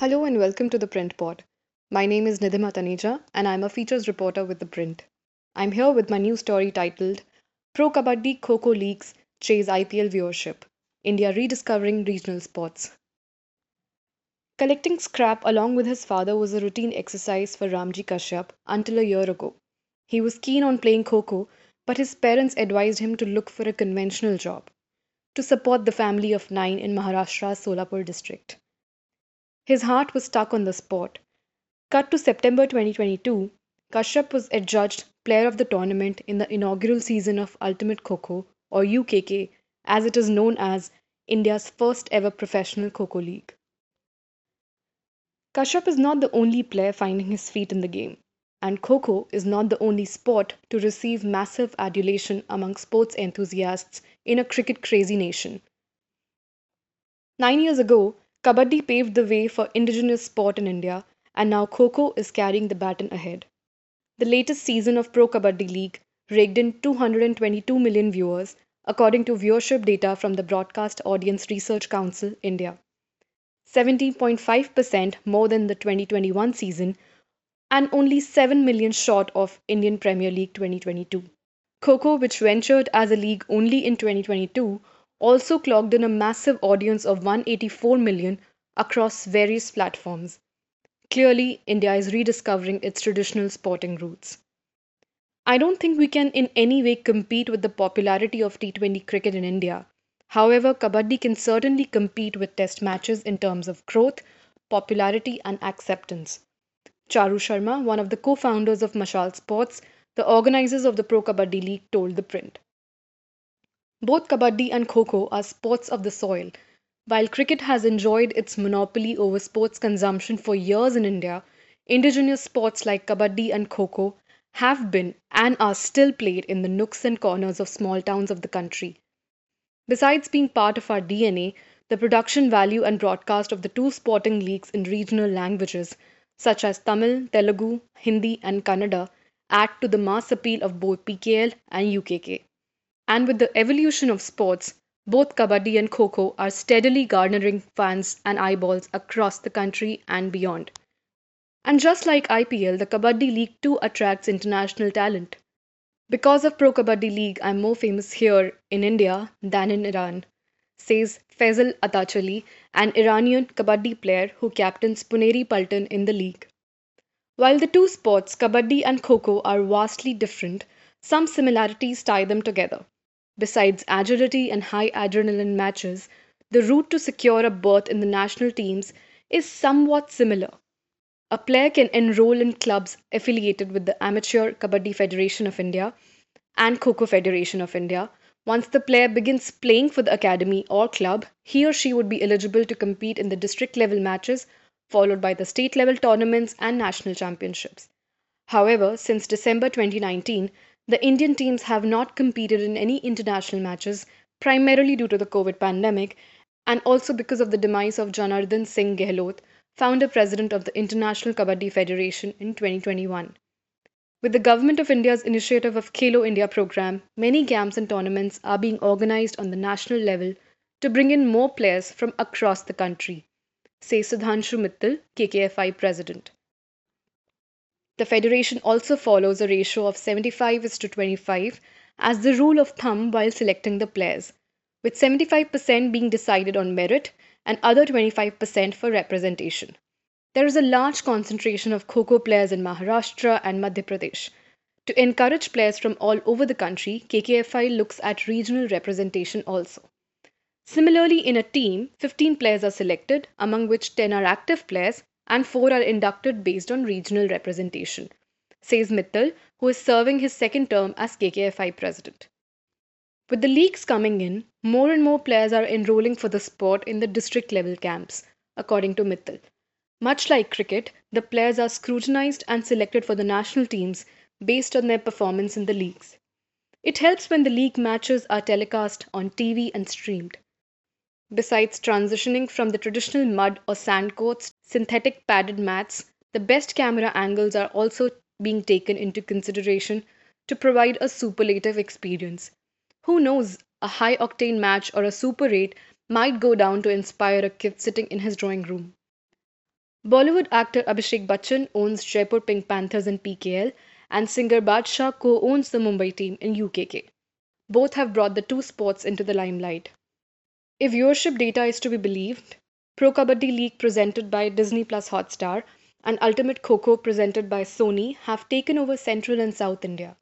Hello and welcome to the Print Pod. My name is Nidhima Taneja and I'm a features reporter with The Print. I'm here with my new story titled Pro Kabaddi Kho Leagues Chase IPL Viewership India Rediscovering Regional Sports. Collecting scrap along with his father was a routine exercise for Ramji Kashyap until a year ago. He was keen on playing Kho, but his parents advised him to look for a conventional job to support the family of nine in Maharashtra's Solapur district. His heart was stuck on the sport. Cut to September 2022, Kashyap was adjudged player of the tournament in the inaugural season of Ultimate Kho Kho, or UKK, as it is known as India's first ever professional Kho Kho league. Kashyap is not the only player finding his feet in the game, and Kho Kho is not the only sport to receive massive adulation among sports enthusiasts in a cricket crazy nation. Nine years ago, Kabaddi paved the way for indigenous sport in India, and now Kho Kho is carrying the baton ahead. The latest season of Pro Kabaddi League raked in 222 million viewers, according to viewership data from the Broadcast Audience Research Council, India. 17.5% more than the 2021 season, and only 7 million short of Indian Premier League 2022. Kho Kho, which ventured as a league only in 2022, also clocked in a massive audience of 184 million across various platforms. Clearly, India is rediscovering its traditional sporting roots. I don't think we can in any way compete with the popularity of T20 cricket in India. However, Kabaddi can certainly compete with test matches in terms of growth, popularity, and acceptance. Charu Sharma, one of the co founders of Mashal Sports, the organizers of the Pro Kabaddi League told the print. Both Kabaddi and Kho Kho are sports of the soil. While cricket has enjoyed its monopoly over sports consumption for years in India, indigenous sports like Kabaddi and Kho Kho have been and are still played in the nooks and corners of small towns of the country. Besides being part of our DNA, the production value and broadcast of the two sporting leagues in regional languages, such as Tamil, Telugu, Hindi, and Kannada, add to the mass appeal of both PKL and UKK. And with the evolution of sports, both Kabaddi and Kho Kho are steadily garnering fans and eyeballs across the country and beyond. And just like IPL, the Kabaddi League too attracts international talent. Because of Pro Kabaddi League, I'm more famous here in India than in Iran, says Fazel Atrachali, an Iranian Kabaddi player who captains Puneri Paltan in the league. While the two sports, Kabaddi and Kho Kho, are vastly different, some similarities tie them together. Besides agility and high adrenaline matches, the route to secure a berth in the national teams is somewhat similar. A player can enroll in clubs affiliated with the Amateur Kabaddi Federation of India and Kho Federation of India. Once the player begins playing for the academy or club, he or she would be eligible to compete in the district level matches followed by the state level tournaments and national championships. However, since December 2019, the Indian teams have not competed in any international matches, primarily due to the COVID pandemic and also because of the demise of Janardhan Singh Gehlot, founder president of the International Kabaddi Federation in 2021. With the Government of India's initiative of Khelo India program, many camps and tournaments are being organized on the national level to bring in more players from across the country says Sudhanshu Mittal, KKFI president. The federation also follows a ratio of 75 is to 25 as the rule of thumb while selecting the players, with 75% being decided on merit and other 25% for representation. There is a large concentration of Kho players in Maharashtra and Madhya Pradesh. To encourage players from all over the country, KKFI looks at regional representation also. Similarly, in a team, 15 players are selected, among which 10 are active players and 4 are inducted based on regional representation, says Mittal, who is serving his second term as KKFI president. With the leagues coming in, more and more players are enrolling for the sport in the district level camps, according to Mittal. Much like cricket, the players are scrutinized and selected for the national teams based on their performance in the leagues. It helps when the league matches are telecast on TV and streamed. Besides transitioning from the traditional mud or sand courts synthetic padded mats, the best camera angles are also being taken into consideration to provide a superlative experience. Who knows, a high octane match or a super 8 might go down to inspire a kid sitting in his drawing room. Bollywood actor Abhishek Bachchan owns Jaipur Pink Panthers in PKL, and singer Badshah co owns the Mumbai team in UKK. Both have brought the two sports into the limelight. If viewership data is to be believed, Pro Kabaddi League presented by Disney Plus Hotstar and Ultimate Kho presented by Sony have taken over Central and South India.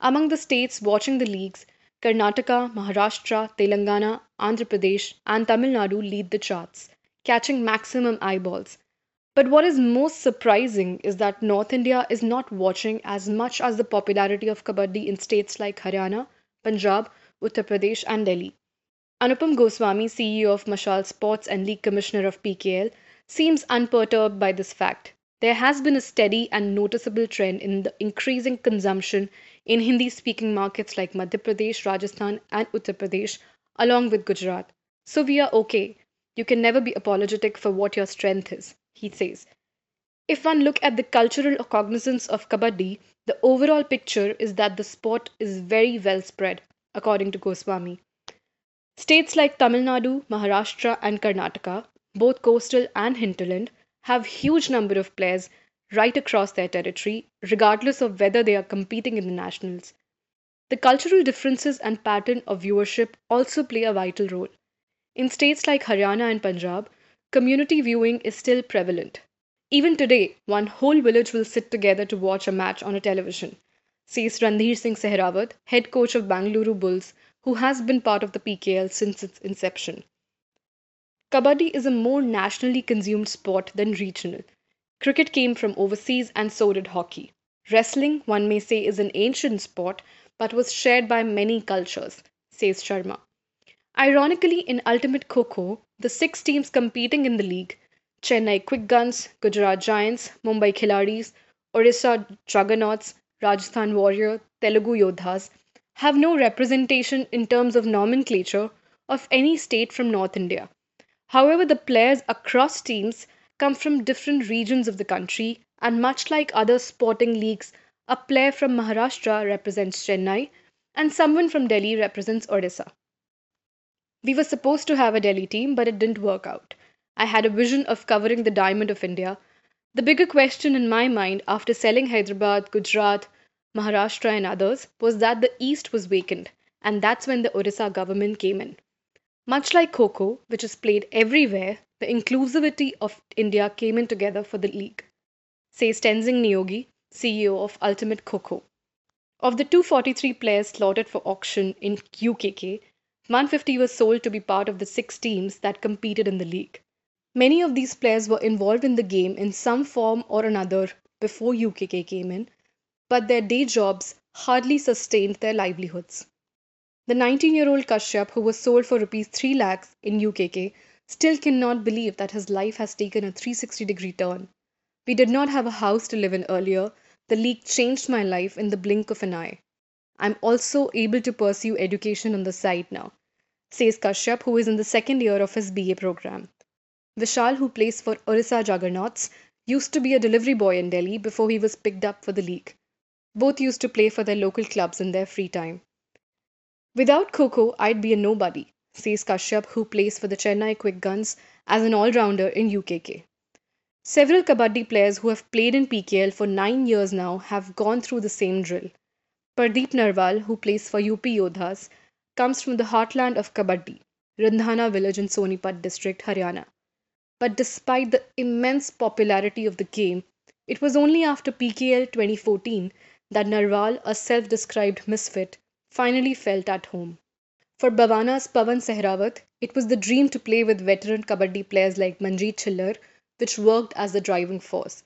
Among the states watching the leagues, Karnataka, Maharashtra, Telangana, Andhra Pradesh, and Tamil Nadu lead the charts, catching maximum eyeballs. But what is most surprising is that North India is not watching as much as the popularity of Kabaddi in states like Haryana, Punjab, Uttar Pradesh, and Delhi. Anupam Goswami, CEO of Mashal Sports and League Commissioner of PKL, seems unperturbed by this fact. There has been a steady and noticeable trend in the increasing consumption in Hindi speaking markets like Madhya Pradesh, Rajasthan, and Uttar Pradesh, along with Gujarat. So we are okay. You can never be apologetic for what your strength is he says. If one look at the cultural cognizance of kabaddi, the overall picture is that the sport is very well spread, according to Goswami. States like Tamil Nadu, Maharashtra, and Karnataka, both coastal and hinterland, have huge number of players right across their territory, regardless of whether they are competing in the nationals. The cultural differences and pattern of viewership also play a vital role. In states like Haryana and Punjab, community viewing is still prevalent. Even today, one whole village will sit together to watch a match on a television, says Randhir Singh Sehrawat, head coach of Bangalore Bulls, who has been part of the PKL since its inception. Kabaddi is a more nationally consumed sport than regional. Cricket came from overseas and so did hockey. Wrestling, one may say, is an ancient sport but was shared by many cultures, says Sharma. Ironically, in Ultimate Kho the six teams competing in the league Chennai Quick Guns, Gujarat Giants, Mumbai Khiladis, Orissa Juggernauts, Rajasthan Warrior, Telugu Yodhas have no representation in terms of nomenclature of any state from North India. However, the players across teams come from different regions of the country, and much like other sporting leagues, a player from Maharashtra represents Chennai and someone from Delhi represents Odisha. We were supposed to have a Delhi team, but it didn't work out. I had a vision of covering the diamond of India. The bigger question in my mind after selling Hyderabad, Gujarat, Maharashtra, and others was that the East was vacant, and that's when the Orissa government came in. Much like Kho which is played everywhere, the inclusivity of India came in together for the league, says Tenzing Niyogi, CEO of Ultimate Kho Of the 243 players slotted for auction in UKK, 150 was sold to be part of the six teams that competed in the league. Many of these players were involved in the game in some form or another before UKK came in, but their day jobs hardly sustained their livelihoods. The 19 year old Kashyap, who was sold for rupees 3 lakhs in UKK, still cannot believe that his life has taken a 360 degree turn. We did not have a house to live in earlier. The league changed my life in the blink of an eye. I'm also able to pursue education on the side now, says Kashyap, who is in the second year of his BA program. Vishal, who plays for Orissa Juggernauts, used to be a delivery boy in Delhi before he was picked up for the league. Both used to play for their local clubs in their free time. Without Kho I'd be a nobody, says Kashyap, who plays for the Chennai Quick Guns as an all rounder in UKK. Several Kabaddi players who have played in PKL for nine years now have gone through the same drill. Pardeep Narwal, who plays for UP Yodhas, comes from the heartland of Kabaddi, Rindhana village in Sonipat district, Haryana. But despite the immense popularity of the game, it was only after PKL 2014 that Narwal, a self described misfit, finally felt at home. For Bawana's Pavan Sehrawat, it was the dream to play with veteran Kabaddi players like Manjeet Chillar, which worked as the driving force.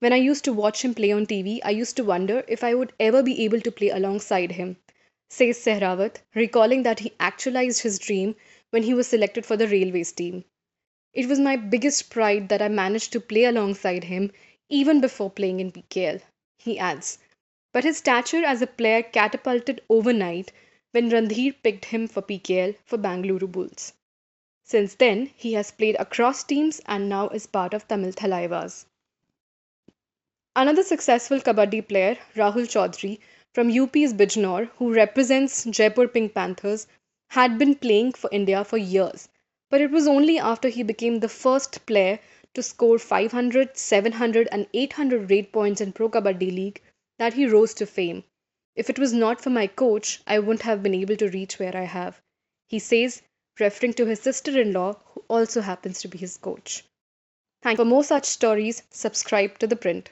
When I used to watch him play on TV, I used to wonder if I would ever be able to play alongside him, says Sehrawat, recalling that he actualized his dream when he was selected for the Railways team. It was my biggest pride that I managed to play alongside him even before playing in PKL, he adds. But his stature as a player catapulted overnight when Randhir picked him for PKL for Bangalore Bulls. Since then, he has played across teams and now is part of Tamil Thalaivas. Another successful Kabaddi player, Rahul Chaudhary, from UP's Bijnor, who represents Jaipur Pink Panthers, had been playing for India for years, but it was only after he became the first player to score 500, 700, and 800 raid points in Pro Kabaddi League that he rose to fame. If it was not for my coach, I wouldn't have been able to reach where I have. He says, referring to his sister in law, who also happens to be his coach. Thank you. For more such stories, subscribe to The Print.